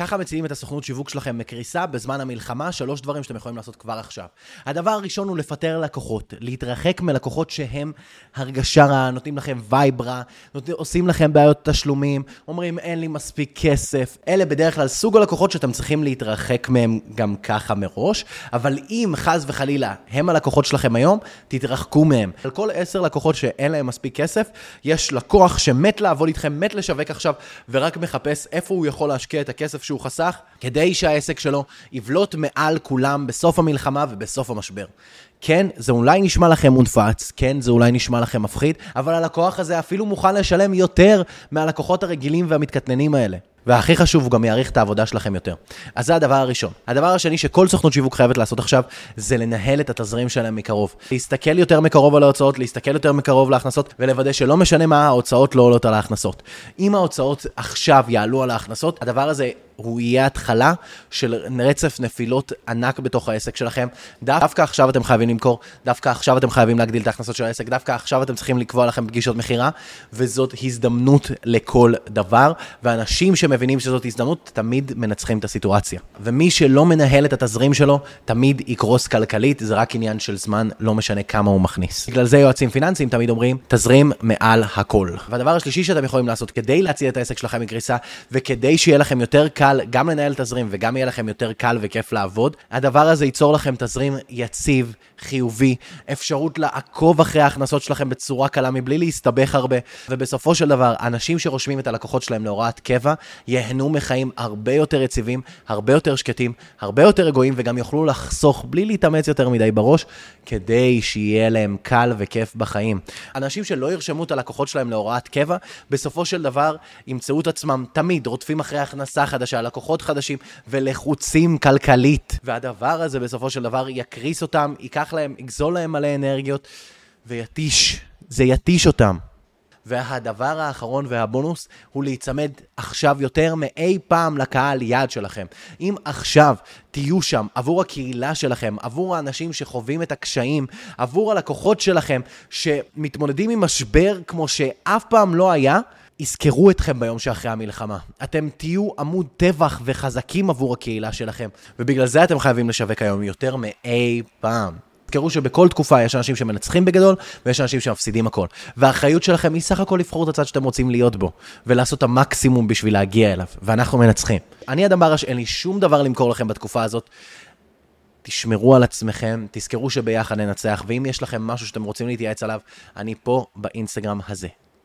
ככה מצילים את הסוכנות שיווק שלכם מקריסה בזמן המלחמה, שלוש דברים שאתם יכולים לעשות כבר עכשיו. הדבר הראשון הוא לפטר לקוחות, להתרחק מלקוחות שעם הרגשה רעה, נותנים לכם vibe רע, עושים לכם בעיות תשלומים, אומרים אין לי מספיק כסף. אלה בדרך כלל סוג הלקוחות שאתם צריכים להתרחק מהם גם ככה מראש, אבל אם חס וחלילה הם הלקוחות שלכם היום, תתרחקו מהם. על כל עשר לקוחות שאין להם מספיק כסף, יש לקוח שמת לעבוד איתכם, מת לשווק עכשיו, ורק מחפש איפה הוא יכול להשקיע את הכסף שהוא חסך, כדי שהעסק שלו יבלוט מעל כולם בסוף המלחמה ובסוף המשבר. כן, זה אולי נשמע לכם מונפץ, כן, זה אולי נשמע לכם מפחיד, אבל הלקוח הזה אפילו מוכן לשלם יותר מהלקוחות הרגילים והמתקטננים האלה. והכי חשוב, הוא גם יעריך את העבודה שלכם יותר. אז זה הדבר הראשון. הדבר השני שכל סוכנות שיווק חייבת לעשות עכשיו, זה לנהל את התזרים שלהם מקרוב. להסתכל יותר מקרוב על ההוצאות, להסתכל יותר מקרוב להכנסות, ולוודא שלא משנה מה, ההוצאות לא עולות על ההכנסות. אם ההוצאות עכשיו יעלו על ההכנסות, הדבר הזה הוא יהיה התחלה של רצף נפילות ענק בתוך העסק שלכם. דווקא עכשיו אתם חייבים למכור, דווקא עכשיו אתם חייבים להגדיל את ההכנסות של העסק, דווקא עכשיו אתם צריכים לקבוע לכם פגישות מכירה, וזאת הזדמנות לכל דבר, ואנשים שמבינים שזאת הזדמנות, תמיד מנצחים את הסיטואציה. ומי שלא מנהל את התזרים שלו, תמיד יקרוס כלכלית, זה רק עניין של זמן, לא משנה כמה הוא מכניס. בגלל זה יועצים פיננסיים תמיד אומרים, תזרים מעל הכל. והדבר השלישי שאתם יכולים לעשות כדי להציל את העסק שלכם מקריסה, וכדי שיהיה לכם יותר קל קל גם לנהל תזרים וגם יהיה לכם יותר קל וכיף לעבוד. הדבר הזה ייצור לכם תזרים יציב, חיובי, אפשרות לעקוב אחרי ההכנסות שלכם בצורה קלה מבלי להסתבך הרבה, ובסופו של דבר, אנשים שרושמים את הלקוחות שלהם להוראת קבע, ייהנו מחיים הרבה יותר יציבים, הרבה יותר שקטים, הרבה יותר רגועים, וגם יוכלו לחסוך בלי להתאמץ יותר מדי בראש, כדי שיהיה להם קל וכיף בחיים. אנשים שלא ירשמו את הלקוחות שלהם להוראת קבע, בסופו של דבר ימצאו את עצמם תמיד רודפים אחרי הכנסה חדשה, לקוחות חדשים ולחוצים כלכלית. והדבר הזה בסופו של דבר יקריס אותם, ייקח להם, יגזול להם מלא אנרגיות ויתיש. זה יתיש אותם. והדבר האחרון והבונוס הוא להיצמד עכשיו יותר מאי פעם לקהל יעד שלכם. אם עכשיו תהיו שם עבור הקהילה שלכם, עבור האנשים שחווים את הקשיים, עבור הלקוחות שלכם שמתמודדים עם משבר כמו שאף פעם לא היה, יזכרו אתכם ביום שאחרי המלחמה. אתם תהיו עמוד טבח וחזקים עבור הקהילה שלכם, ובגלל זה אתם חייבים לשווק היום יותר מאי פעם. תזכרו שבכל תקופה יש אנשים שמנצחים בגדול, ויש אנשים שמפסידים הכל. והאחריות שלכם היא סך הכל לבחור את הצד שאתם רוצים להיות בו, ולעשות את המקסימום בשביל להגיע אליו, ואנחנו מנצחים. אני אדם ברש, אין לי שום דבר למכור לכם בתקופה הזאת. תשמרו על עצמכם, תזכרו שביחד ננצח, ואם יש לכם משהו שאתם רוצים להתייעץ עליו, אני פה באינסטגרם הזה.